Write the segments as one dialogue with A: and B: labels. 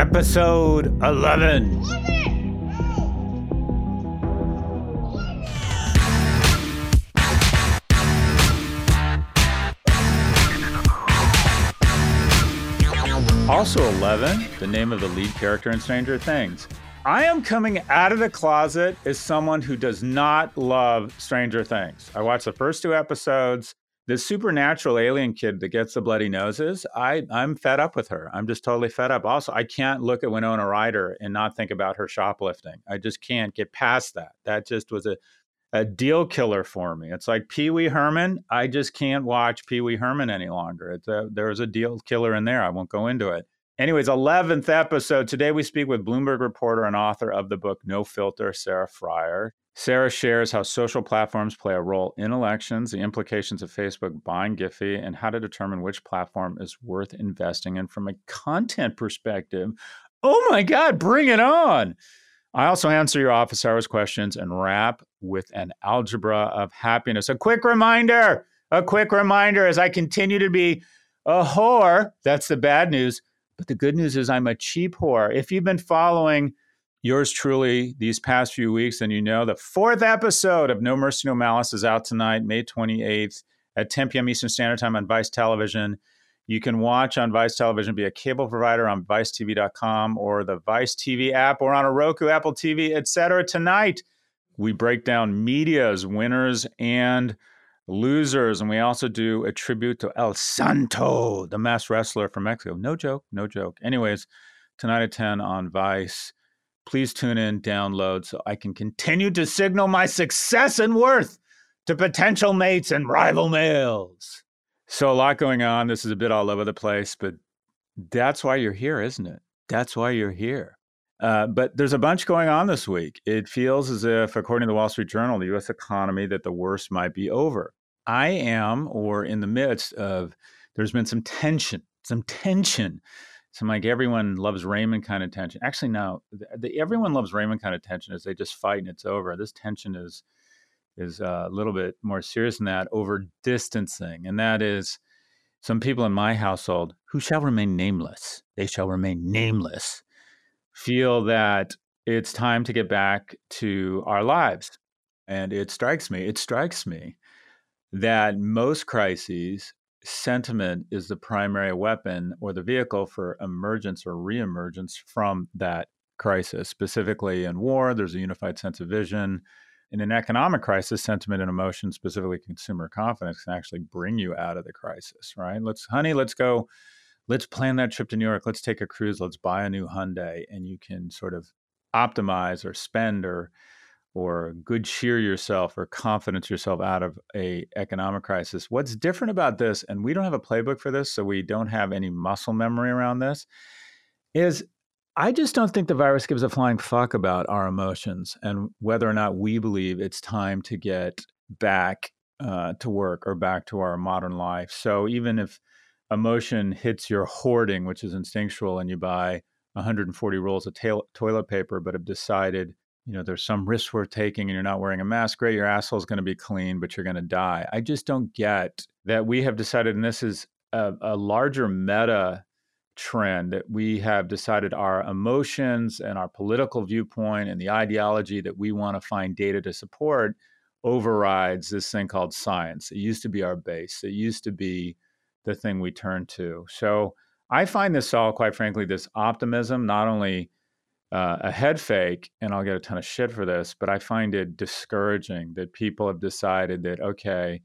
A: Episode 11. Also 11, the name of the lead character in Stranger Things. I am coming out of the closet as someone who does not love Stranger Things. I watched the first two episodes. This supernatural alien kid that gets the bloody noses, I, I'm fed up with her. I'm just totally fed up. Also, I can't look at Winona Ryder and not think about her shoplifting. I just can't get past that. That just was a, a deal killer for me. It's like Pee Wee Herman. I just can't watch Pee Wee Herman any longer. It's a, there's a deal killer in there. I won't go into it. Anyways, 11th episode. Today we speak with Bloomberg reporter and author of the book No Filter, Sarah Frier. Sarah shares how social platforms play a role in elections, the implications of Facebook buying Giphy, and how to determine which platform is worth investing in from a content perspective. Oh my God, bring it on! I also answer your office hours questions and wrap with an algebra of happiness. A quick reminder, a quick reminder as I continue to be a whore. That's the bad news. But the good news is I'm a cheap whore. If you've been following yours truly these past few weeks, And you know the fourth episode of No Mercy, No Malice is out tonight, May 28th at 10 p.m. Eastern Standard Time on Vice Television. You can watch on Vice Television, be a cable provider on vicetv.com or the Vice TV app or on a Roku, Apple TV, etc. Tonight, we break down media's winners and losers. And we also do a tribute to El Santo, the mass wrestler from Mexico. No joke, no joke. Anyways, tonight at 10 on Vice. Please tune in, download so I can continue to signal my success and worth to potential mates and rival males. So, a lot going on. This is a bit all over the place, but that's why you're here, isn't it? That's why you're here. Uh, but there's a bunch going on this week. It feels as if, according to the Wall Street Journal, the U.S. economy, that the worst might be over. I am, or in the midst of, there's been some tension, some tension, some like everyone loves Raymond kind of tension. Actually, no, the, the, everyone loves Raymond kind of tension is they just fight and it's over. This tension is is uh, a little bit more serious than that over distancing. And that is some people in my household who shall remain nameless, they shall remain nameless, feel that it's time to get back to our lives. And it strikes me, it strikes me that most crises, sentiment is the primary weapon or the vehicle for emergence or reemergence from that crisis. Specifically in war, there's a unified sense of vision in an economic crisis, sentiment and emotion, specifically consumer confidence, can actually bring you out of the crisis, right? Let's, honey, let's go, let's plan that trip to New York. Let's take a cruise. Let's buy a new Hyundai, and you can sort of optimize or spend or or good cheer yourself or confidence yourself out of a economic crisis. What's different about this, and we don't have a playbook for this, so we don't have any muscle memory around this, is I just don't think the virus gives a flying fuck about our emotions and whether or not we believe it's time to get back uh, to work or back to our modern life. So even if emotion hits your hoarding, which is instinctual, and you buy 140 rolls of ta- toilet paper, but have decided, you know, there's some risk worth taking and you're not wearing a mask, great, your asshole is going to be clean, but you're going to die. I just don't get that we have decided, and this is a, a larger meta trend that we have decided our emotions and our political viewpoint and the ideology that we want to find data to support overrides this thing called science. It used to be our base, it used to be the thing we turn to. So I find this all, quite frankly, this optimism, not only uh, a head fake, and I'll get a ton of shit for this, but I find it discouraging that people have decided that, okay,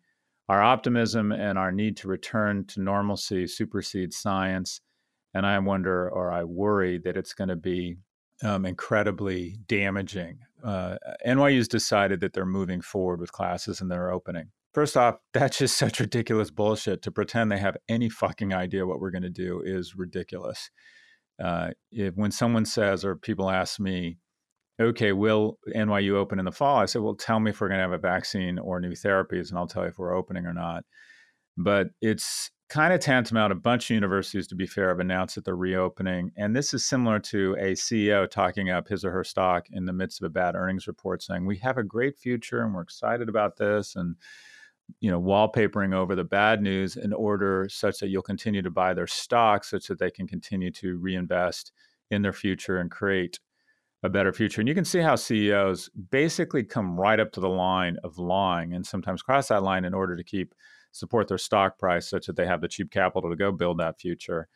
A: our optimism and our need to return to normalcy supersedes science and I wonder or I worry that it's going to be um, incredibly damaging. Uh, NYU's decided that they're moving forward with classes and they're opening. First off, that's just such ridiculous bullshit. To pretend they have any fucking idea what we're going to do is ridiculous. Uh, if, when someone says, or people ask me, okay, will NYU open in the fall? I said, well, tell me if we're going to have a vaccine or new therapies, and I'll tell you if we're opening or not. But it's kind of tantamount. A bunch of universities, to be fair, have announced that they're reopening. And this is similar to a CEO talking up his or her stock in the midst of a bad earnings report, saying, We have a great future and we're excited about this. And you know, wallpapering over the bad news in order such that you'll continue to buy their stock, such that they can continue to reinvest in their future and create a better future. And you can see how CEOs basically come right up to the line of lying and sometimes cross that line in order to keep support their stock price such that they have the cheap capital to go build that future.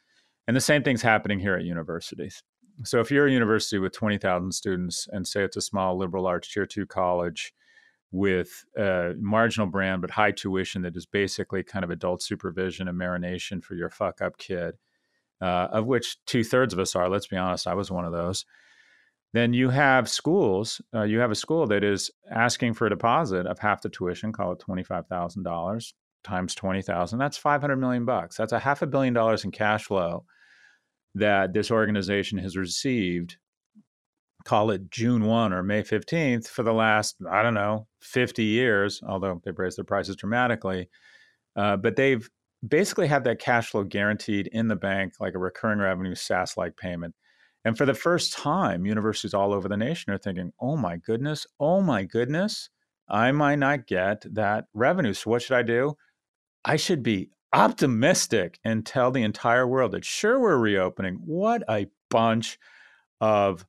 A: And the same thing's happening here at universities. So if you're a university with 20,000 students and say it's a small liberal arts tier 2 college with a marginal brand but high tuition that is basically kind of adult supervision and marination for your fuck up kid, uh, of which two thirds of us are. Let's be honest, I was one of those. Then you have schools. Uh, you have a school that is asking for a deposit of half the tuition, call it twenty five thousand dollars times twenty thousand. That's five hundred million bucks. That's a half a billion dollars in cash flow that this organization has received call it June 1 or May 15th for the last, I don't know, 50 years, although they've raised their prices dramatically. Uh, but they've basically had that cash flow guaranteed in the bank, like a recurring revenue SaaS like payment. And for the first time, universities all over the nation are thinking, oh my goodness, oh my goodness, I might not get that revenue. So what should I do? I should be optimistic and tell the entire world that sure we're reopening. What a bunch of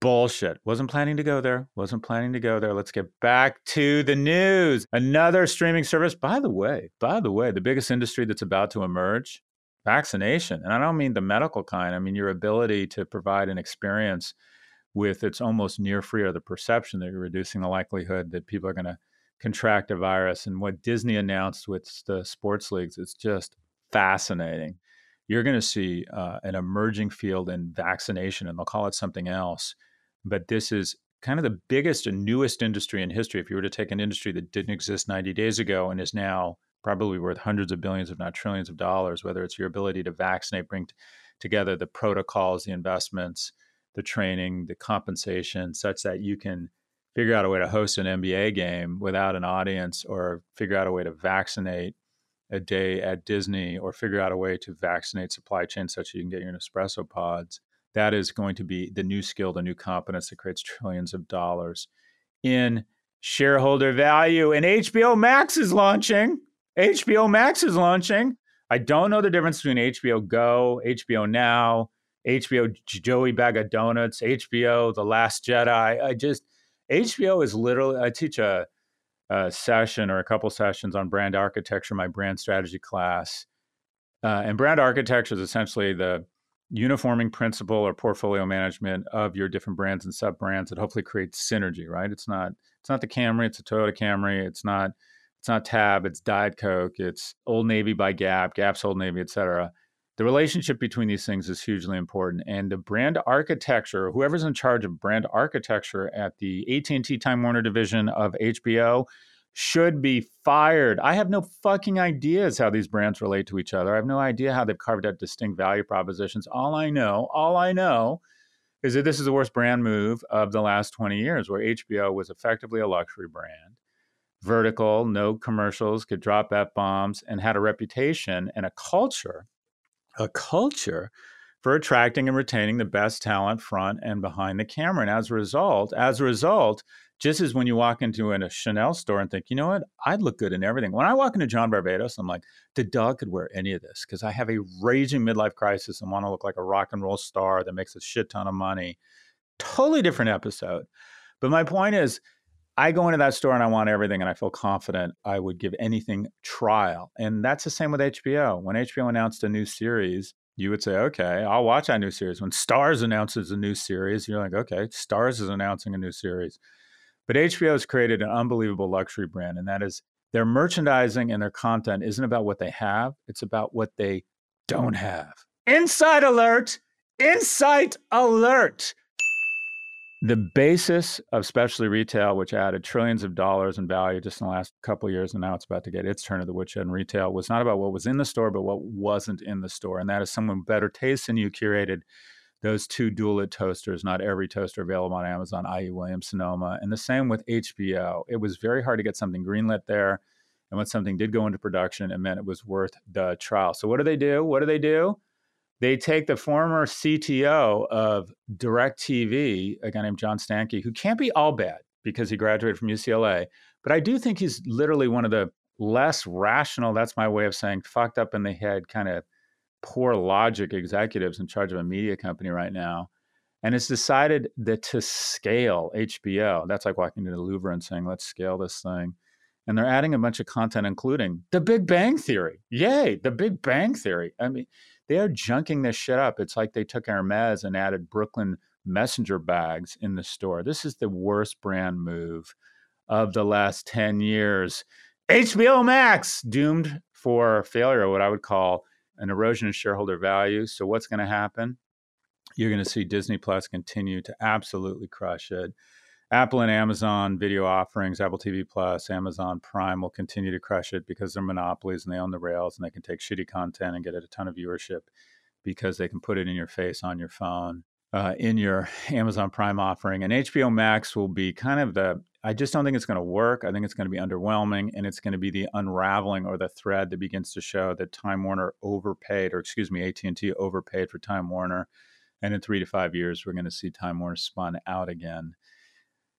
A: bullshit. Wasn't planning to go there. Wasn't planning to go there. Let's get back to the news. Another streaming service. By the way, by the way, the biggest industry that's about to emerge vaccination. And I don't mean the medical kind, I mean your ability to provide an experience with it's almost near free or the perception that you're reducing the likelihood that people are going to contract a virus. And what Disney announced with the sports leagues, it's just fascinating you're going to see uh, an emerging field in vaccination, and they'll call it something else. But this is kind of the biggest and newest industry in history. If you were to take an industry that didn't exist 90 days ago and is now probably worth hundreds of billions, if not trillions of dollars, whether it's your ability to vaccinate, bring t- together the protocols, the investments, the training, the compensation, such that you can figure out a way to host an NBA game without an audience or figure out a way to vaccinate a day at Disney or figure out a way to vaccinate supply chain such that you can get your Nespresso pods. That is going to be the new skill, the new competence that creates trillions of dollars in shareholder value. And HBO Max is launching. HBO Max is launching. I don't know the difference between HBO Go, HBO Now, HBO Joey Bag of Donuts, HBO The Last Jedi. I just HBO is literally. I teach a a session or a couple sessions on brand architecture, my brand strategy class. Uh, and brand architecture is essentially the uniforming principle or portfolio management of your different brands and sub brands that hopefully creates synergy. Right? It's not it's not the Camry, it's a Toyota Camry. It's not it's not Tab, it's Diet Coke, it's Old Navy by Gap, Gap's Old Navy, et cetera. The relationship between these things is hugely important, and the brand architecture, whoever's in charge of brand architecture at the AT&T Time Warner division of HBO, should be fired. I have no fucking ideas how these brands relate to each other. I have no idea how they've carved out distinct value propositions. All I know, all I know is that this is the worst brand move of the last 20 years, where HBO was effectively a luxury brand, vertical, no commercials, could drop F bombs, and had a reputation and a culture a culture for attracting and retaining the best talent front and behind the camera. And as a result, as a result, just as when you walk into a Chanel store and think, you know what, I'd look good in everything. When I walk into John Varvatos, I'm like, the dog could wear any of this because I have a raging midlife crisis and want to look like a rock and roll star that makes a shit ton of money. Totally different episode. But my point is, I go into that store and I want everything, and I feel confident I would give anything trial. And that's the same with HBO. When HBO announced a new series, you would say, okay, I'll watch that new series. When Starz announces a new series, you're like, okay, Starz is announcing a new series. But HBO has created an unbelievable luxury brand, and that is their merchandising and their content isn't about what they have, it's about what they don't have. Inside alert! Insight alert! The basis of specialty retail, which added trillions of dollars in value just in the last couple years, and now it's about to get its turn of the woodshed in retail, was not about what was in the store, but what wasn't in the store. And that is someone better taste than you curated those two dual toasters, not every toaster available on Amazon, i.e. Williams Sonoma. And the same with HBO. It was very hard to get something greenlit there. And when something did go into production, it meant it was worth the trial. So what do they do? What do they do? They take the former CTO of DirecTV, a guy named John Stankey, who can't be all bad because he graduated from UCLA, but I do think he's literally one of the less rational, that's my way of saying fucked up in the head kind of poor logic executives in charge of a media company right now. And it's decided that to scale HBO, that's like walking to the Louvre and saying, let's scale this thing. And they're adding a bunch of content, including The Big Bang Theory. Yay, The Big Bang Theory. I mean, they are junking this shit up. It's like they took Hermes and added Brooklyn messenger bags in the store. This is the worst brand move of the last 10 years. HBO Max doomed for failure, what I would call an erosion of shareholder value. So, what's going to happen? You're going to see Disney Plus continue to absolutely crush it. Apple and Amazon video offerings, Apple TV Plus, Amazon Prime will continue to crush it because they're monopolies and they own the rails and they can take shitty content and get it a ton of viewership because they can put it in your face on your phone uh, in your Amazon Prime offering. And HBO Max will be kind of the, I just don't think it's going to work. I think it's going to be underwhelming and it's going to be the unraveling or the thread that begins to show that Time Warner overpaid, or excuse me, AT&T overpaid for Time Warner. And in three to five years, we're going to see Time Warner spun out again.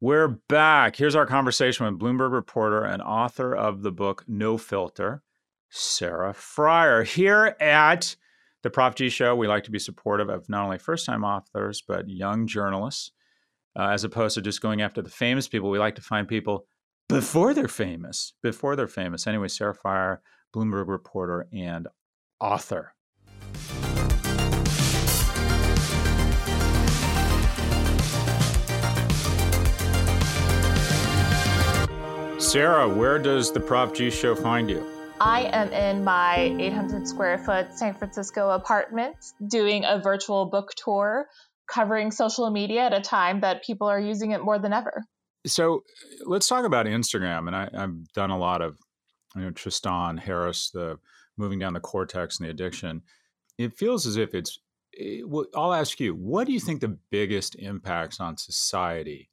A: We're back. Here's our conversation with Bloomberg reporter and author of the book No Filter, Sarah Frier. Here at the Prof G Show, we like to be supportive of not only first time authors, but young journalists uh, as opposed to just going after the famous people. We like to find people before they're famous, before they're famous. Anyway, Sarah Frier, Bloomberg reporter and author. Sarah, where does the Prof G show find you?
B: I am in my 800 square foot San Francisco apartment doing a virtual book tour covering social media at a time that people are using it more than ever.
A: So let's talk about Instagram. And I, have done a lot of, you know, Tristan Harris, the moving down the cortex and the addiction. It feels as if it's. It, eh, I'll ask you, what do you think the biggest impacts on society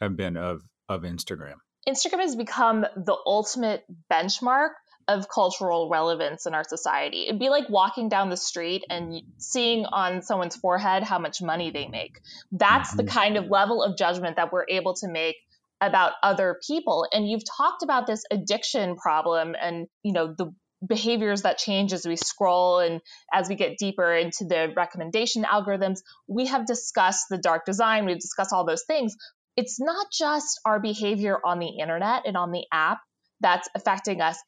A: have been of of Instagram?
B: Instagram has become the ultimate benchmark of cultural relevance in our society. It'd be like walking down the street and seeing on someone's forehead how much money they make. That's the mm-hmm. kind of level of judgment that we're able to make about other people. And you've talked about this addiction problem and, you know, the behaviors that change as we scroll and as we get deeper into the recommendation algorithms. We have discussed the dark design, we've discussed all those things. It's not just our behavior on the internet and on the app that's affecting us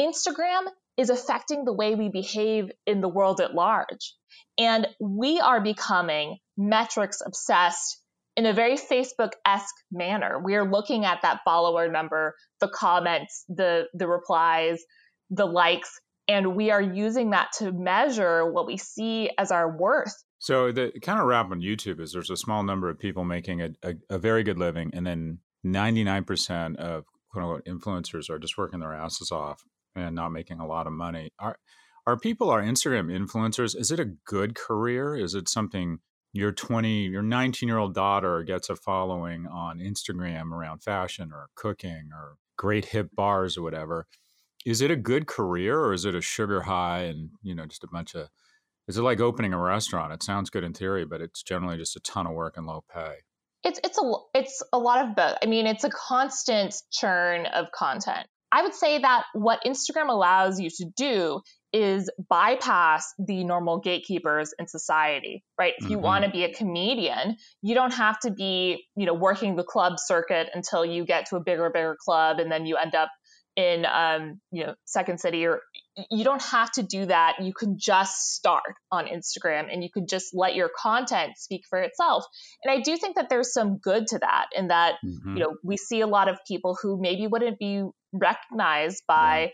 B: Instagram is affecting the way we behave in the world at large. And we are becoming metrics obsessed in a very Facebook esque manner. We are looking at that follower number, the comments, the, the replies, the likes, and we are using that to measure what we see as our worth.
A: So the kind of wrap on YouTube is there's a small number of people making a, a, a very good living, and then 99% of quote unquote influencers are just working their asses off and not making a lot of money. Are are people are Instagram influencers? Is it a good career? Is it something your 20 your 19 year old daughter gets a following on Instagram around fashion or cooking or great hip bars or whatever? Is it a good career or is it a sugar high and you know just a bunch of is it like opening a restaurant? It sounds good in theory, but it's generally just a ton of work and low pay.
B: It's it's a it's a lot of both. I mean, it's a constant churn of content I would say that what Instagram allows you to do is bypass the normal gatekeepers in society, right? If you mm-hmm. want to be a comedian, you don't have to be, you know, working the club circuit until you get to a bigger, bigger club, and then you end up in, um, you know, Second City, or you don't have to do that. You can just start on Instagram, and you can just let your content speak for itself. And I do think that there's some good to that, in that, mm-hmm. you know, we see a lot of people who maybe wouldn't be recognized by. Yeah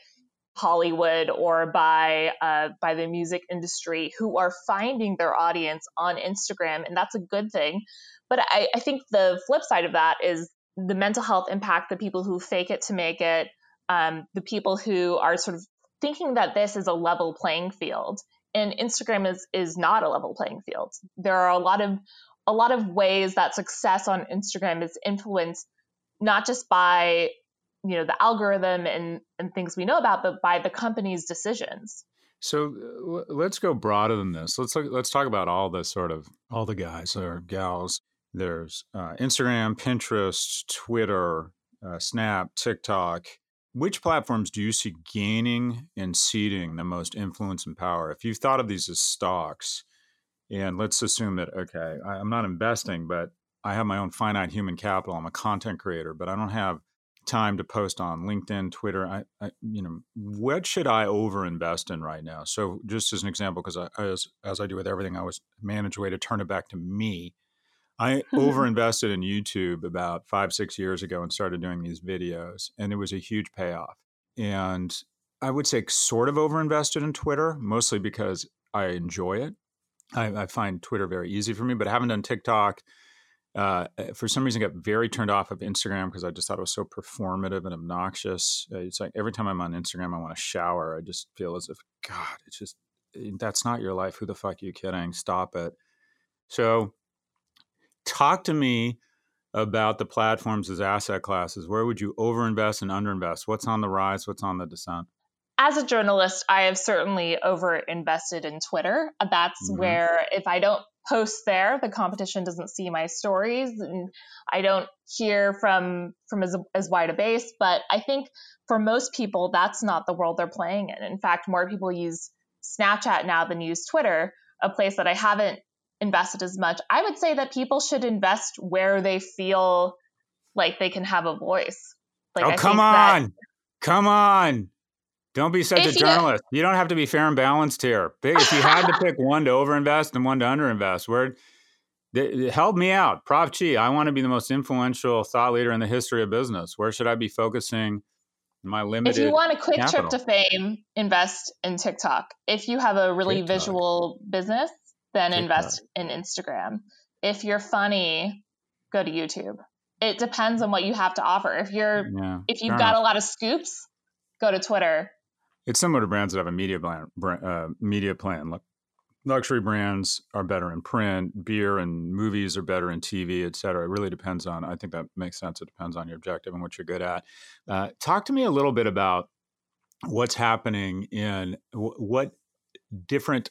B: Hollywood or by uh, by the music industry who are finding their audience on Instagram, and that's a good thing. But I, I think the flip side of that is the mental health impact, the people who fake it to make it, um, the people who are sort of thinking that this is a level playing field, and Instagram is is not a level playing field. There are a lot of a lot of ways that success on Instagram is influenced not just by you know the algorithm and and things we know about but by the company's decisions.
A: So uh, let's go broader than this. Let's look, let's talk about all the sort of all the guys or gals. There's uh, instagram pinterest twitter uh, snap tiktok which platforms do you see gaining and ceding the most influence and power if you've thought of these as stocks and let's assume that okay i'm not investing but i have my own finite human capital i'm a content creator but i don't have time to post on LinkedIn, Twitter. I, I you know, what should I overinvest in right now? So, just as an example, because as as I do with everything, I was manage a way to turn it back to me. I overinvested in YouTube about five six years ago and started doing these videos, and it was a huge payoff. And I would say sort of overinvested in Twitter, mostly because I enjoy it. I, I find Twitter very easy for me, but I haven't done TikTok uh, eh, for some reason got very turned off of Instagram because I just thought it was so performative and obnoxious. Uh, it's like every time I'm on Instagram, I want to shower. I just feel as if God, it's just eh, that's not your life. Who the fuck are you kidding? Stop it. So, talk to me about the platforms as asset classes. Where would you overinvest and underinvest? What's on the rise? What's on the descent?
B: As a journalist, I have certainly overinvested in Twitter. That's mm-hmm. where if I don't post there the competition doesn't see my stories and i don't hear from from as, as wide a base but i think for most people that's not the world they're playing in in fact more people use snapchat now than use twitter a place that i haven't invested as much i would say that people should invest where they feel like they can have a voice like
A: oh I come on that- come on don't be such a journalist. You, you, don't have to be fair and balanced here. If you had to pick one to overinvest and one to underinvest, where help me out, Prof. Chi. I want to be the most influential thought leader in the history of business. Where should I be focusing my limited?
B: If you want a quick capital? trip to fame, invest in TikTok. If you have a really TikTok. visual business, then TikTok. invest in Instagram. If you're funny, go to YouTube. It depends on what you have to offer. If you're yeah, if you've got enough. a lot of scoops, go to Twitter
A: it's similar to brands that have a media plan. Uh, media plan. Look, Luxury brands are better in print. Beer and movies are better in TV, et cetera. It really depends on. I think that makes sense. It depends on your objective and what you're good at. Uh, talk to me a little bit about what's happening in what different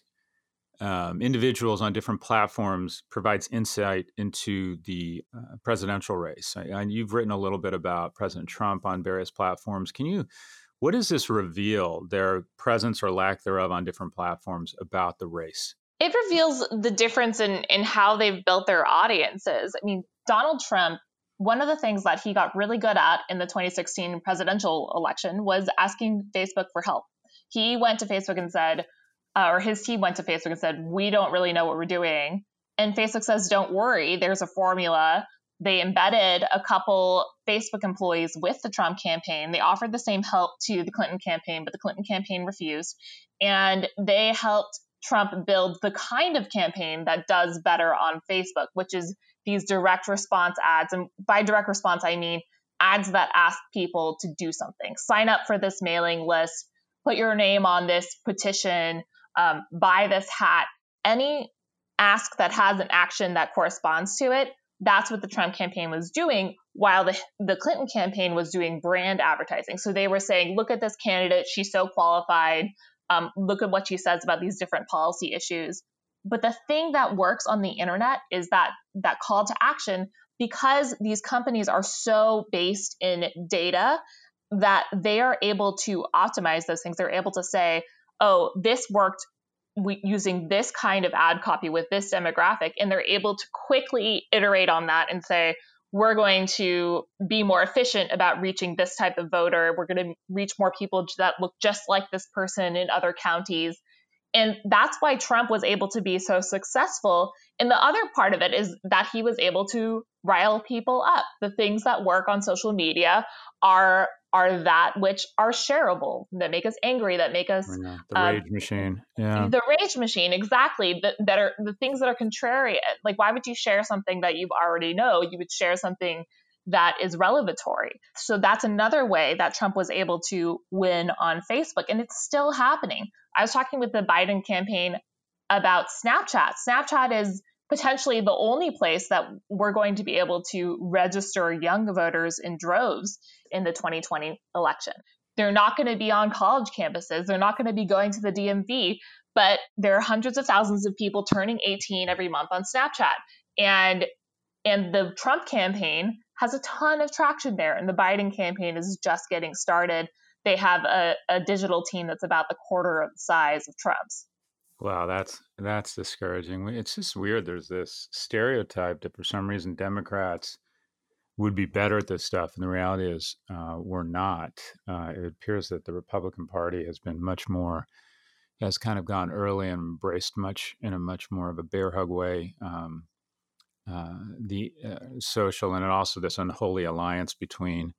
A: um, individuals on different platforms provides insight into the uh, presidential race. And you've written a little bit about President Trump on various platforms. Can you what does this reveal, their presence or lack thereof on different platforms about the race?
B: It reveals the difference in, in how they've built their audiences. I mean, Donald Trump, one of the things that he got really good at in the 2016 presidential election was asking Facebook for help. He went to Facebook and said, uh, or his team went to Facebook and said, We don't really know what we're doing. And Facebook says, Don't worry, there's a formula they embedded a couple Facebook employees with the Trump campaign. They offered the same help to the Clinton campaign, but the Clinton campaign refused. And they helped Trump build the kind of campaign that does better on Facebook, which is these direct response ads. And by direct response, I mean ads that ask people to do something. Sign up for this mailing list, put your name on this petition, um, buy this hat. Any ask that has an action that corresponds to it that's what the Trump campaign was doing, while the, the Clinton campaign was doing brand advertising. So they were saying, look at this candidate, she's so qualified. Um, look at what she says about these different policy issues. But the thing that works on the internet is that that call to action because these companies are so based in data that they are able to optimize those things. They're able to say, oh, this worked using this kind of ad copy with this demographic. And they're able to quickly iterate on that and say, we're going to be more efficient about reaching this type of voter. We're going to reach more people that look just like this person in other counties. And that's why Trump was able to be so successful. And the other part of it is that he was able to rile people up. The things that work on social media are are that which are shareable, that make us angry, that make us
A: the um, rage machine. Yeah.
B: The rage machine, exactly. That, that are the things that are contrary. Like, why would you share something that you already know? You would share something that is revelatory. So that's another way that Trump was able to win on Facebook. And it's still happening. I was talking with the Biden campaign about Snapchat. Snapchat is potentially the only place that we're going to be able to register young voters in droves in the 2020 election. They're not going to be on college campuses, they're not going to be going to the DMV, but there are hundreds of thousands of people turning 18 every month on Snapchat. And and the Trump campaign has a ton of traction there, and the Biden campaign is just getting started. They have a, a digital team that's about the quarter of the size of Trump's.
A: Wow, that's that's discouraging. It's just weird. There's this stereotype that for some reason Democrats would be better at this stuff, and the reality is uh, we're not. Uh, it appears that the Republican Party has been much more has kind of gone early and embraced much in a much more of a bear hug way um, uh, the uh, social and also this unholy alliance between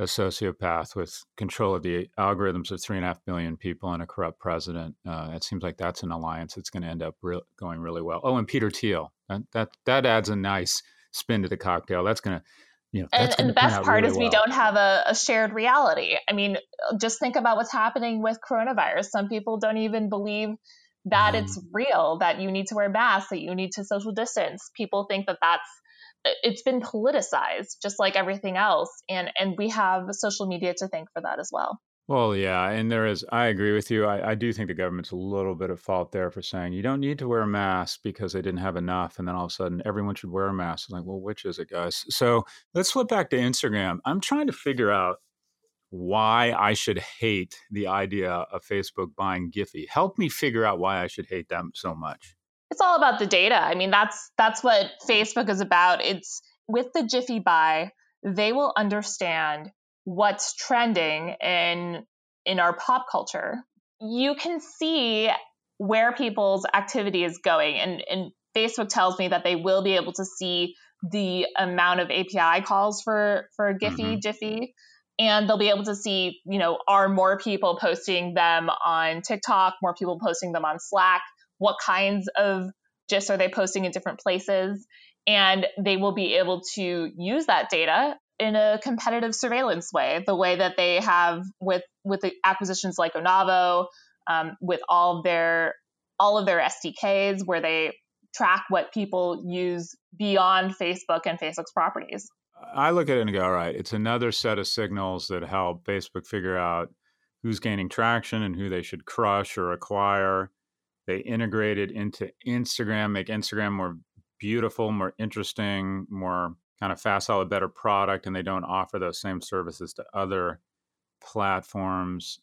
A: a sociopath with control of the algorithms of three and a half billion people and a corrupt president. Uh, it seems like that's an alliance that's going to end up re- going really well. Oh, and Peter Thiel. That, that that adds a nice spin to the cocktail. That's going to you know,
B: and, and the best part really is we well. don't have a, a, shared reality. I mean, just think about what's happening with coronavirus. Some people don't even believe that mm. it's real, that you need to wear masks, that you need to social distance. People think that that's Uh, it's been politicized just like everything else and and we have social media to thank for that as well.
A: Well yeah and there is i agree with you I, I do think the government's a little bit of fault there for saying you don't need to wear a mask because they didn't have enough and then all of a sudden everyone should wear a mask it's like well which is it guys? So let's flip back to instagram. I'm trying to figure out why I should hate the idea of Facebook buying Giphy. Help me figure out why I should hate them so much
B: it's all about the data. I mean, that's that's what Facebook is about. It's with the Giphy buy, they will understand what's trending in in our pop culture. You can see where people's activity is going and, and Facebook tells me that they will be able to see the amount of API calls for for Giphy, mm-hmm. Giphy, and they'll be able to see, you know, are more people posting them on TikTok, more people posting them on Slack what kinds of GIFs are they posting in different places. And they will be able to use that data in a competitive surveillance way, the way that they have with with the acquisitions like Onavo, um, with all their all of their SDKs, where they track what people use beyond Facebook and Facebook's properties.
A: I look at it and go, all right, it's another set of signals that help Facebook figure out who's gaining traction and who they should crush or acquire. They integrate it into Instagram, make Instagram more beautiful, more interesting, more kind of facile, a better product, and they don't offer those same services to other platforms.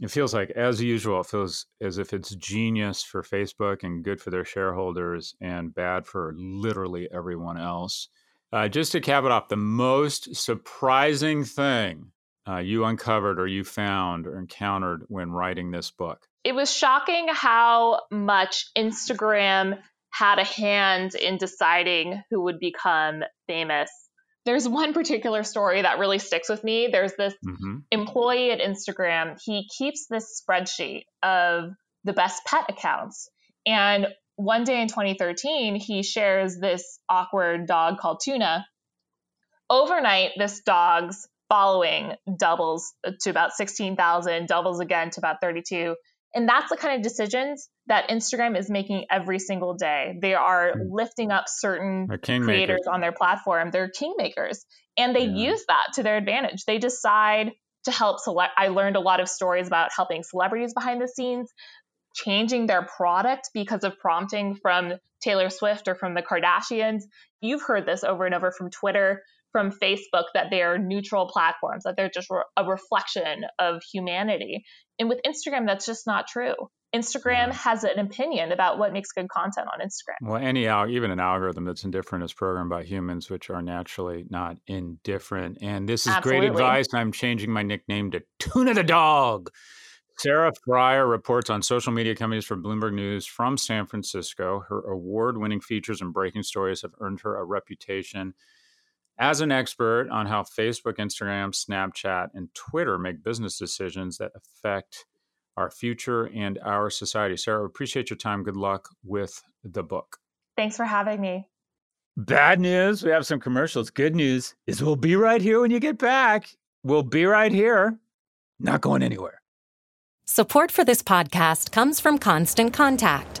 A: It feels like, as usual, it feels as if it's genius for Facebook and good for their shareholders and bad for literally everyone else. Uh, just to cap it off, the most surprising thing uh, you uncovered or you found or encountered when writing this book?
B: It was shocking how much Instagram had a hand in deciding who would become famous. There's one particular story that really sticks with me. There's this mm-hmm. employee at Instagram. He keeps this spreadsheet of the best pet accounts. And one day in 2013, he shares this awkward dog called Tuna. Overnight, this dog's following doubles to about 16,000, doubles again to about 32. And that's the kind of decisions that Instagram is making every single day. They are hmm. lifting up certain creators on their platform. They're kingmakers. And they yeah. use that to their advantage. They decide to help select. I learned a lot of stories about helping celebrities behind the scenes, changing their product because of prompting from Taylor Swift or from the Kardashians. You've heard this over and over from Twitter from Facebook that they are neutral platforms, that they're just a reflection of humanity. And with Instagram, that's just not true. Instagram yeah. has an opinion about what makes good content on Instagram.
A: Well, any even an algorithm that's indifferent is programmed by humans, which are naturally not indifferent. And this is Absolutely. great advice. I'm changing my nickname to Tuna the Dog. Sarah Frier reports on social media companies for Bloomberg News from San Francisco. Her award winning features and breaking stories have earned her a reputation as an expert on how Facebook, Instagram, Snapchat, and Twitter make business decisions that affect our future and our society. Sarah, appreciate your time. Good luck with the book.
B: Thanks for having me.
A: Bad news, we have some commercials. Good news is we'll be right here when you get back. We'll be right here, not going anywhere.
C: Support for this podcast comes from Constant Contact.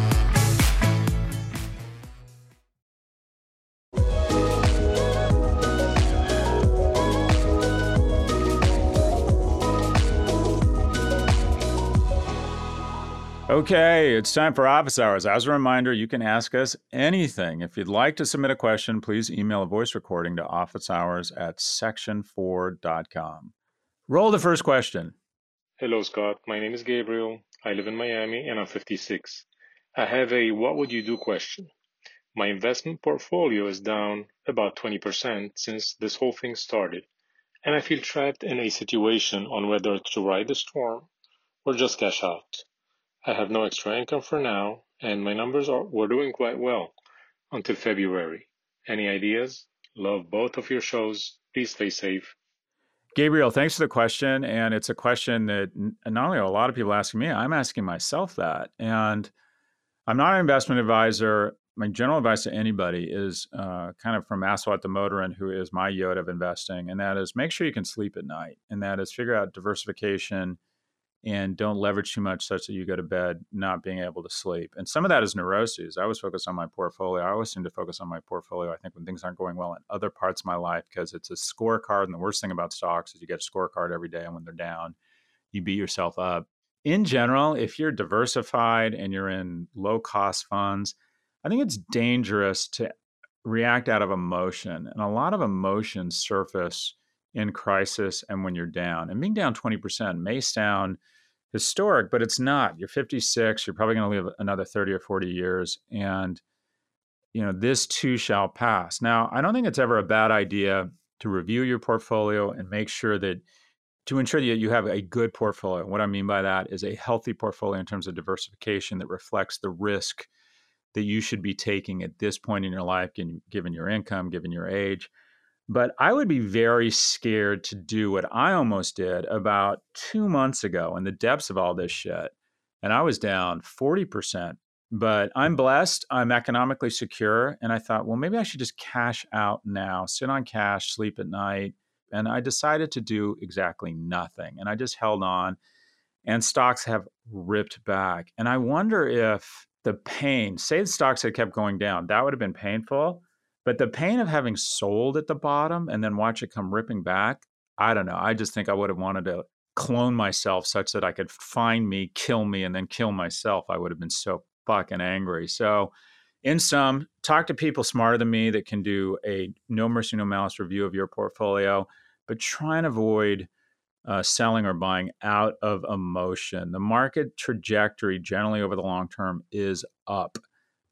A: Okay, it's time for office hours. As a reminder, you can ask us anything. If you'd like to submit a question, please email a voice recording to officehours at section4.com. Roll the first question.
D: Hello, Scott. My name is Gabriel. I live in Miami and I'm 56. I have a what would you do question. My investment portfolio is down about 20% since this whole thing started, and I feel trapped in a situation on whether to ride the storm or just cash out. I have no extra income for now, and my numbers are were doing quite well until February. Any ideas? Love both of your shows. Please stay safe.
A: Gabriel, thanks for the question. And it's a question that not only a lot of people asking me, I'm asking myself that. And I'm not an investment advisor. My general advice to anybody is uh, kind of from Aswath Damodaran, who is my Yoda of investing, and that is make sure you can sleep at night. And that is figure out diversification and don't leverage too much such that you go to bed not being able to sleep. And some of that is neuroses. I always focus on my portfolio. I always seem to focus on my portfolio, I think, when things aren't going well in other parts of my life because it's a scorecard. And the worst thing about stocks is you get a scorecard every day. And when they're down, you beat yourself up. In general, if you're diversified and you're in low cost funds, I think it's dangerous to react out of emotion. And a lot of emotions surface in crisis and when you're down. And being down 20% may sound historic, but it's not. You're 56, you're probably going to live another 30 or 40 years. And, you know, this too shall pass. Now, I don't think it's ever a bad idea to review your portfolio and make sure that to ensure that you have a good portfolio. What I mean by that is a healthy portfolio in terms of diversification that reflects the risk that you should be taking at this point in your life, given your income, given your age. But I would be very scared to do what I almost did about two months ago in the depths of all this shit. And I was down 40%. But I'm blessed. I'm economically secure. And I thought, well, maybe I should just cash out now, sit on cash, sleep at night. And I decided to do exactly nothing. And I just held on. And stocks have ripped back. And I wonder if the pain, say the stocks had kept going down, that would have been painful. But the pain of having sold at the bottom and then watch it come ripping back, I don't know. I just think I would have wanted to clone myself such that I could find me, kill me, and then kill myself. I would have been so fucking angry. So, in sum, talk to people smarter than me that can do a no mercy, no malice review of your portfolio, but try and avoid uh, selling or buying out of emotion. The market trajectory generally over the long term is up.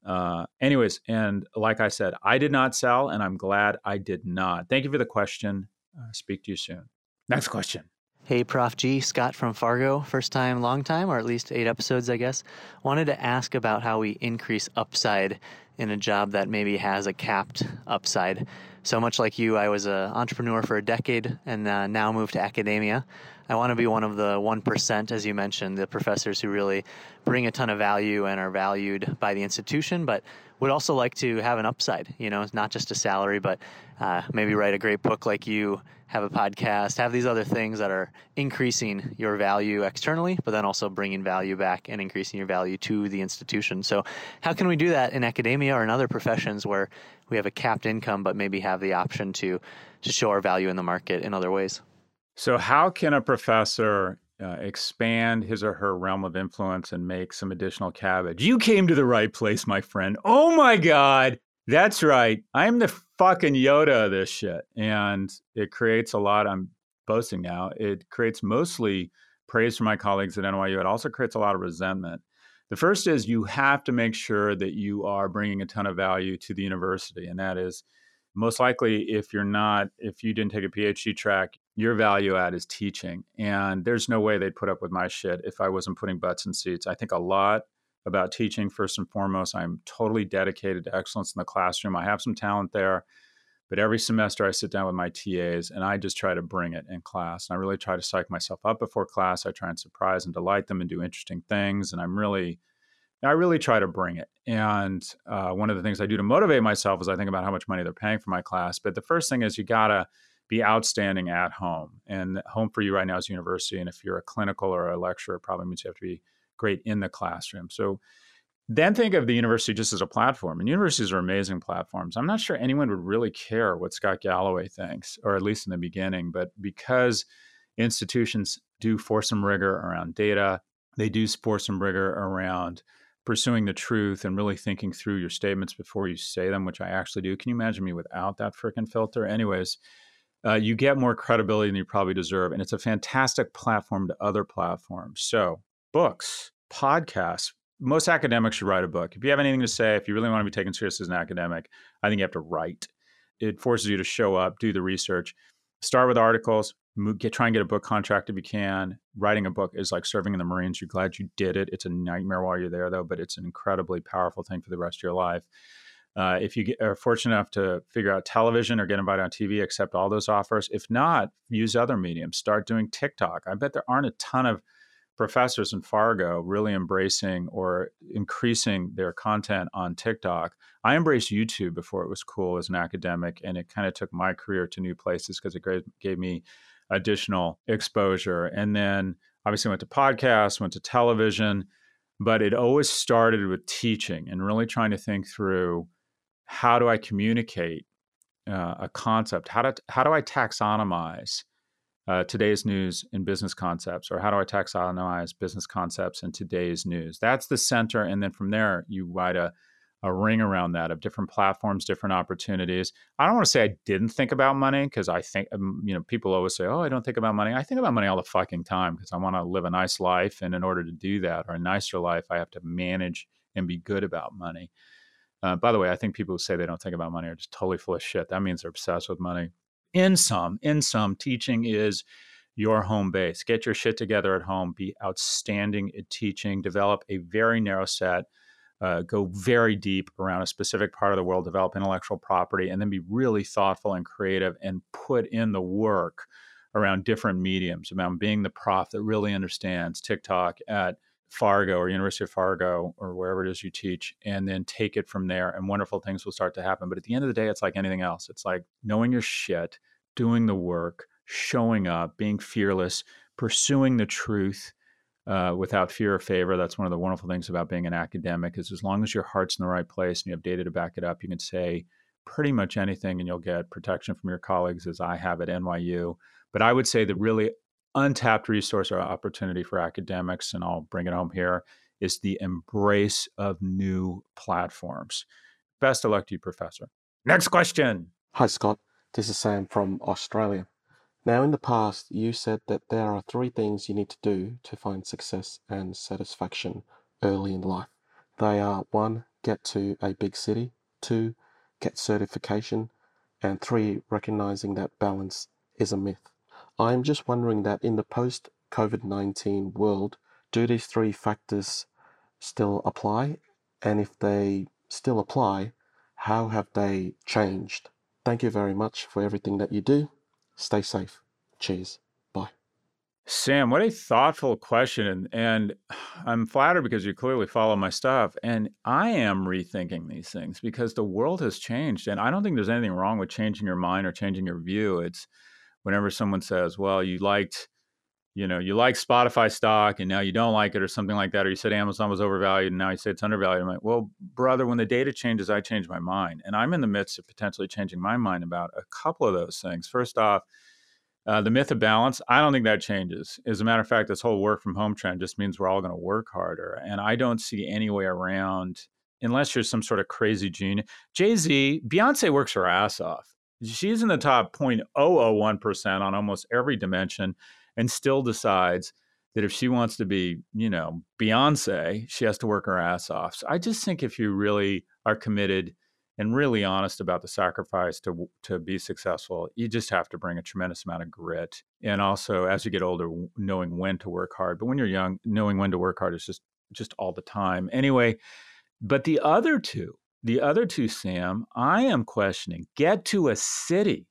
A: Uh, anyways, and like I said, I did not sell, and I'm glad I did not. Thank you for the question. uh, speak to you soon. Next question.
E: Hey, Prof G, Scott from Fargo. First time, long time, or at least eight episodes, I guess. Wanted to ask about how we increase upside in a job that maybe has a capped upside. So much like you, I was an entrepreneur for a decade and uh, now moved to academia. I want to be one of the 1%, as you mentioned, the professors who really bring a ton of value and are valued by the institution, but would also like to have an upside, you know, not just a salary, but uh, maybe write a great book like you, have a podcast, have these other things that are increasing your value externally, but then also bringing value back and increasing your value to the institution. So, how can we do that in academia or in other professions where we have a capped income, but maybe have the option to to show our value in the market in other ways?
A: So, how can a professor uh, expand his or her realm of influence and make some additional cabbage? You came to the right place, my friend. Oh my God. That's right. I'm the fucking Yoda of this shit. And it creates a lot. I'm boasting now. It creates mostly praise from my colleagues at NYU. It also creates a lot of resentment. The first is you have to make sure that you are bringing a ton of value to the university. And that is most likely if you're not, if you didn't take a PhD track, your value add is teaching. And there's no way they'd put up with my shit if I wasn't putting butts in seats. I think a lot about teaching first and foremost. I'm totally dedicated to excellence in the classroom. I have some talent there, but every semester I sit down with my TAs and I just try to bring it in class. And I really try to psych myself up before class. I try and surprise and delight them and do interesting things. And I'm really, I really try to bring it. And uh, one of the things I do to motivate myself is I think about how much money they're paying for my class. But the first thing is you gotta be outstanding at home. And home for you right now is university. And if you're a clinical or a lecturer, it probably means you have to be great in the classroom. So then think of the university just as a platform. And universities are amazing platforms. I'm not sure anyone would really care what Scott Galloway thinks, or at least in the beginning. But because institutions do force some rigor around data, they do force some rigor around pursuing the truth and really thinking through your statements before you say them, which I actually do. Can you imagine me without that freaking filter? Anyways, uh, you get more credibility than you probably deserve. And it's a fantastic platform to other platforms. So, books, podcasts. Most academics should write a book. If you have anything to say, if you really want to be taken seriously as an academic, I think you have to write. It forces you to show up, do the research, start with articles, get try and get a book contract if you can. Writing a book is like serving in the Marines. You're glad you did it. It's a nightmare while you're there, though, but it's an incredibly powerful thing for the rest of your life. Uh, if you get, are fortunate enough to figure out television or get invited on TV, accept all those offers. If not, use other mediums. Start doing TikTok. I bet there aren't a ton of professors in Fargo really embracing or increasing their content on TikTok. I embraced YouTube before it was cool as an academic, and it kind of took my career to new places because it gave me additional exposure. And then obviously went to podcasts, went to television, but it always started with teaching and really trying to think through how do I communicate uh, a concept? How do, how do I taxonomize uh, today's news in business concepts? Or how do I taxonomize business concepts in today's news? That's the center. And then from there, you write a, a ring around that of different platforms, different opportunities. I don't want to say I didn't think about money because I think, um, you know, people always say, oh, I don't think about money. I think about money all the fucking time because I want to live a nice life. And in order to do that or a nicer life, I have to manage and be good about money. Uh, by the way, I think people who say they don't think about money are just totally full of shit. That means they're obsessed with money. In some, in some, teaching is your home base. Get your shit together at home. Be outstanding at teaching. Develop a very narrow set. Uh, go very deep around a specific part of the world. Develop intellectual property, and then be really thoughtful and creative, and put in the work around different mediums. Around being the prof that really understands TikTok at Fargo or University of Fargo or wherever it is you teach, and then take it from there, and wonderful things will start to happen. But at the end of the day, it's like anything else. It's like knowing your shit, doing the work, showing up, being fearless, pursuing the truth uh, without fear or favor. That's one of the wonderful things about being an academic is as long as your heart's in the right place and you have data to back it up, you can say pretty much anything and you'll get protection from your colleagues as I have at NYU. But I would say that really untapped resource or opportunity for academics, and I'll bring it home here, is the embrace of new platforms. Best of luck to you, Professor. Next question.
F: Hi, Scott. This is Sam from Australia. Now, in the past, you said that there are three things you need to do to find success and satisfaction early in life. They are one, get to a big city, two, get certification, and three, recognizing that balance is a myth. I'm just wondering that in the post COVID 19 world, do these three factors still apply? And if they still apply, how have they changed? Thank you very much for everything that you do. Stay safe. Cheers. Bye.
A: Sam, what a thoughtful question. And, I'm flattered because you clearly follow my stuff. And I am rethinking these things because the world has changed. And I don't think there's anything wrong with changing your mind or changing your view. It's whenever someone says, well, you liked you know, you like Spotify stock and now you don't like it or something like that, or you said Amazon was overvalued and now you say it's undervalued. I'm like, well, brother, when the data changes, I change my mind. And I'm in the midst of potentially changing my mind about a couple of those things. First off, uh, the myth of balance, I don't think that changes. As a matter of fact, this whole work from home trend just means we're all going to work harder. And I don't see any way around, unless you're some sort of crazy genius. Jay Z, Beyonce works her ass off. She's in the top 0.001% on almost every dimension and still decides that if she wants to be, you know, Beyonce, she has to work her ass off. So I just think if you really are committed and really honest about the sacrifice to to be successful, you just have to bring a tremendous amount of grit. And also, as you get older, knowing when to work hard. But when you're young, knowing when to work hard is just just all the time. Anyway, but the other two, the other two, Sam, I am questioning. Get to a city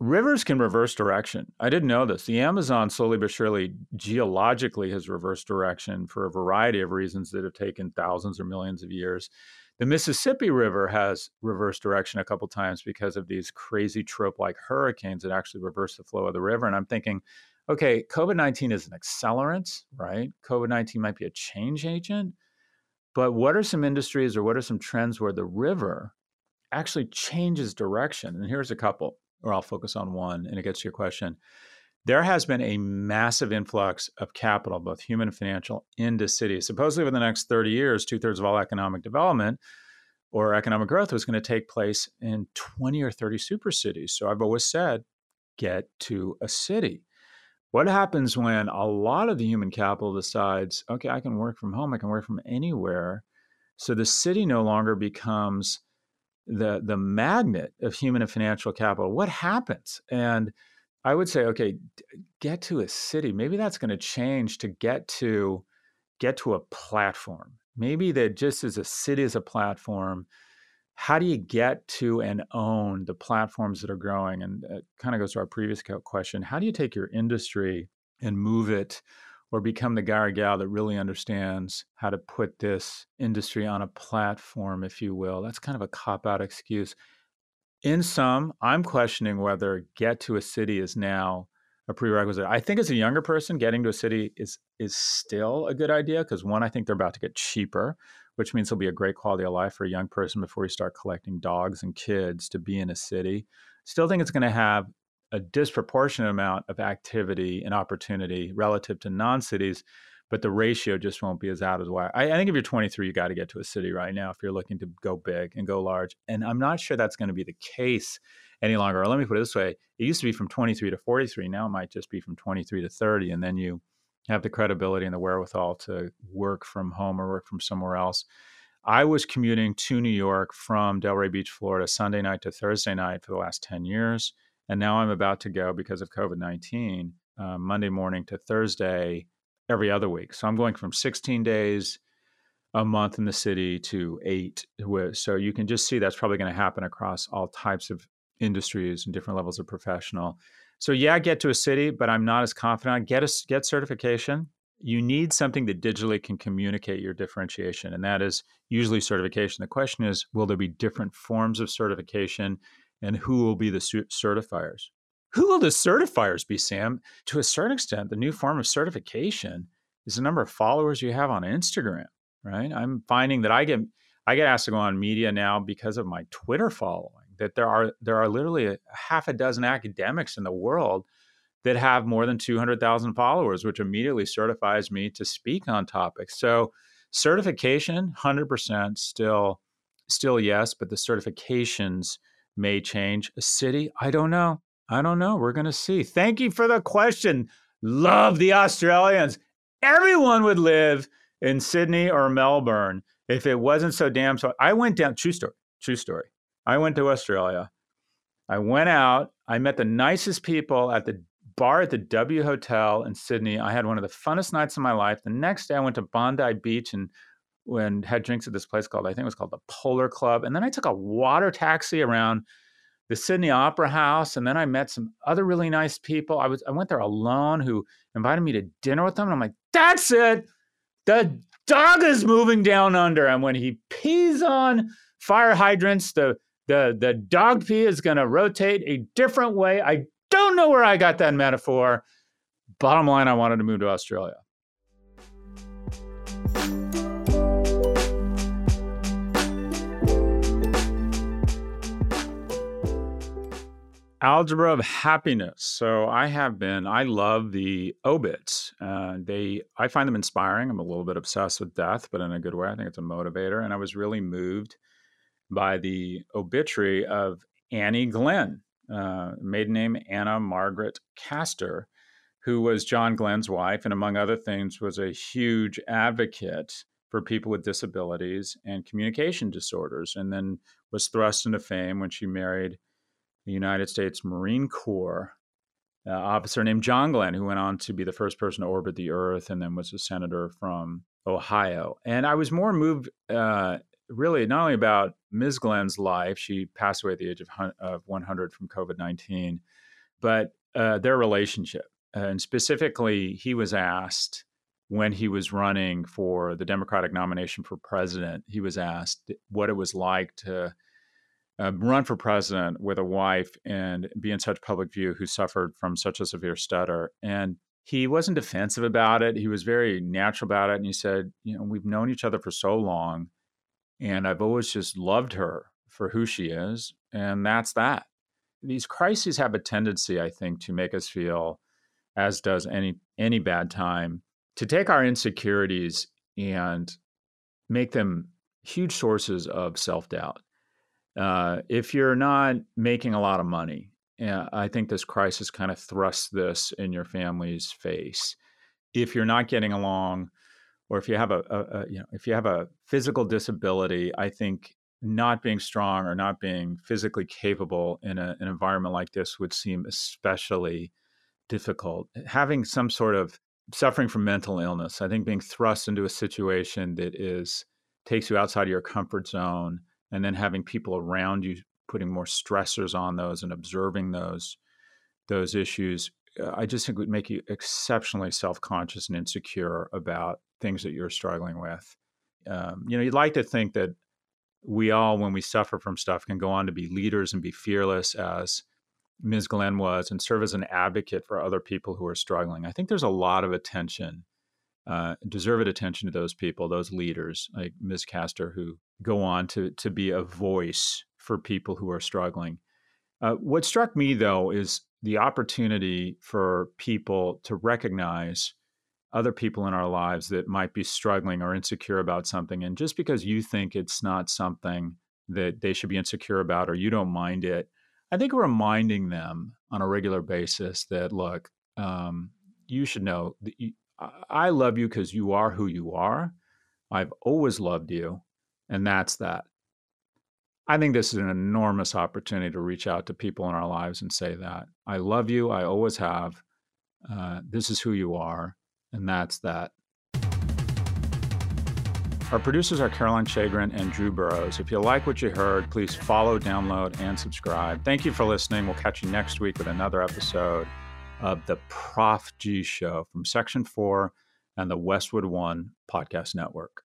A: Rivers can reverse direction. I didn't know this. The Amazon, slowly but surely, geologically has reversed direction for a variety of reasons that have taken thousands or millions of years. The Mississippi River has reversed direction a couple times because of these crazy trope like hurricanes that actually reverse the flow of the river. And I'm thinking, okay, COVID 19 is an accelerant, right? COVID 19 might be a change agent. But what are some industries or what are some trends where the river actually changes direction? And here's a couple or I'll focus on one and it gets to your question. There has been a massive influx of capital, both human and financial, into cities. Supposedly, within the next 30 years, two thirds of all economic development or economic growth was going to take place in 20 or 30 super cities. So I've always said, get to a city. What happens when a lot of the human capital decides, okay, I can work from home, I can work from anywhere? So the city no longer becomes the the magnet of human and financial capital what happens and i would say okay get to a city maybe that's going to change to get to get to a platform maybe that just as a city as a platform how do you get to and own the platforms that are growing and it kind of goes to our previous question how do you take your industry and move it or become the guy or gal that really understands how to put this industry on a platform, if you will. That's kind of a cop out excuse. In sum, I'm questioning whether get to a city is now a prerequisite. I think as a younger person, getting to a city is is still a good idea because one, I think they're about to get cheaper, which means it'll be a great quality of life for a young person before you start collecting dogs and kids to be in a city. Still think it's going to have a disproportionate amount of activity and opportunity relative to non cities, but the ratio just won't be as out as wide. I, I think if you're 23, you got to get to a city right now if you're looking to go big and go large. And I'm not sure that's going to be the case any longer. Or let me put it this way it used to be from 23 to 43. Now it might just be from 23 to 30. And then you have the credibility and the wherewithal to work from home or work from somewhere else. I was commuting to New York from Delray Beach, Florida, Sunday night to Thursday night for the last 10 years. And now I'm about to go because of COVID 19, uh, Monday morning to Thursday every other week. So I'm going from 16 days a month in the city to eight. So you can just see that's probably going to happen across all types of industries and different levels of professional. So yeah, get to a city, but I'm not as confident. Get a get certification. You need something that digitally can communicate your differentiation, and that is usually certification. The question is, will there be different forms of certification and who will be the certifiers? Who will the certifiers be, Sam? To a certain extent, the new form of certification is the number of followers you have on Instagram, right? I'm finding that I get I get asked to go on media now because of my Twitter following. That there are there are literally a half a dozen academics in the world that have more than 200,000 followers, which immediately certifies me to speak on topics. So certification, 100% still still yes, but the certifications may change. A city? I don't know. I don't know. We're going to see. Thank you for the question. Love the Australians. Everyone would live in Sydney or Melbourne if it wasn't so damn so. I went down, true story, true story. I went to Australia. I went out I met the nicest people at the bar at the W Hotel in Sydney. I had one of the funnest nights of my life. The next day, I went to Bondi Beach and when had drinks at this place called I think it was called the Polar Club, and then I took a water taxi around the Sydney Opera House, and then I met some other really nice people. I was I went there alone who invited me to dinner with them, and I'm like, that's it. The dog is moving down under, and when he pees on fire hydrants, the the the dog pee is going to rotate a different way. I don't know where I got that metaphor. Bottom line, I wanted to move to Australia. algebra of happiness so i have been i love the obits uh, they i find them inspiring i'm a little bit obsessed with death but in a good way i think it's a motivator and i was really moved by the obituary of annie glenn uh, maiden name anna margaret castor who was john glenn's wife and among other things was a huge advocate for people with disabilities and communication disorders and then was thrust into fame when she married the United States Marine Corps uh, officer named John Glenn, who went on to be the first person to orbit the Earth and then was a senator from Ohio. And I was more moved, uh, really, not only about Ms. Glenn's life, she passed away at the age of, of 100 from COVID 19, but uh, their relationship. And specifically, he was asked when he was running for the Democratic nomination for president, he was asked what it was like to uh, run for president with a wife and be in such public view who suffered from such a severe stutter. And he wasn't defensive about it. He was very natural about it. And he said, You know, we've known each other for so long, and I've always just loved her for who she is. And that's that. These crises have a tendency, I think, to make us feel, as does any any bad time, to take our insecurities and make them huge sources of self doubt. Uh, if you're not making a lot of money, uh, I think this crisis kind of thrusts this in your family's face. If you're not getting along, or if you have a, a, a, you know if you have a physical disability, I think not being strong or not being physically capable in a, an environment like this would seem especially difficult. Having some sort of suffering from mental illness, I think being thrust into a situation that is takes you outside of your comfort zone and then having people around you putting more stressors on those and observing those those issues i just think it would make you exceptionally self-conscious and insecure about things that you're struggling with um, you know you'd like to think that we all when we suffer from stuff can go on to be leaders and be fearless as ms glenn was and serve as an advocate for other people who are struggling i think there's a lot of attention uh, deserved attention to those people, those leaders like Ms. Castor, who go on to to be a voice for people who are struggling. Uh, what struck me though is the opportunity for people to recognize other people in our lives that might be struggling or insecure about something, and just because you think it's not something that they should be insecure about or you don't mind it, I think reminding them on a regular basis that look, um, you should know that you, I love you because you are who you are. I've always loved you. And that's that. I think this is an enormous opportunity to reach out to people in our lives and say that. I love you. I always have. Uh, this is who you are. And that's that. Our producers are Caroline Shagrin and Drew Burrows. If you like what you heard, please follow, download, and subscribe. Thank you for listening. We'll catch you next week with another episode of the Prof G Show from Section 4 and the Westwood One Podcast Network.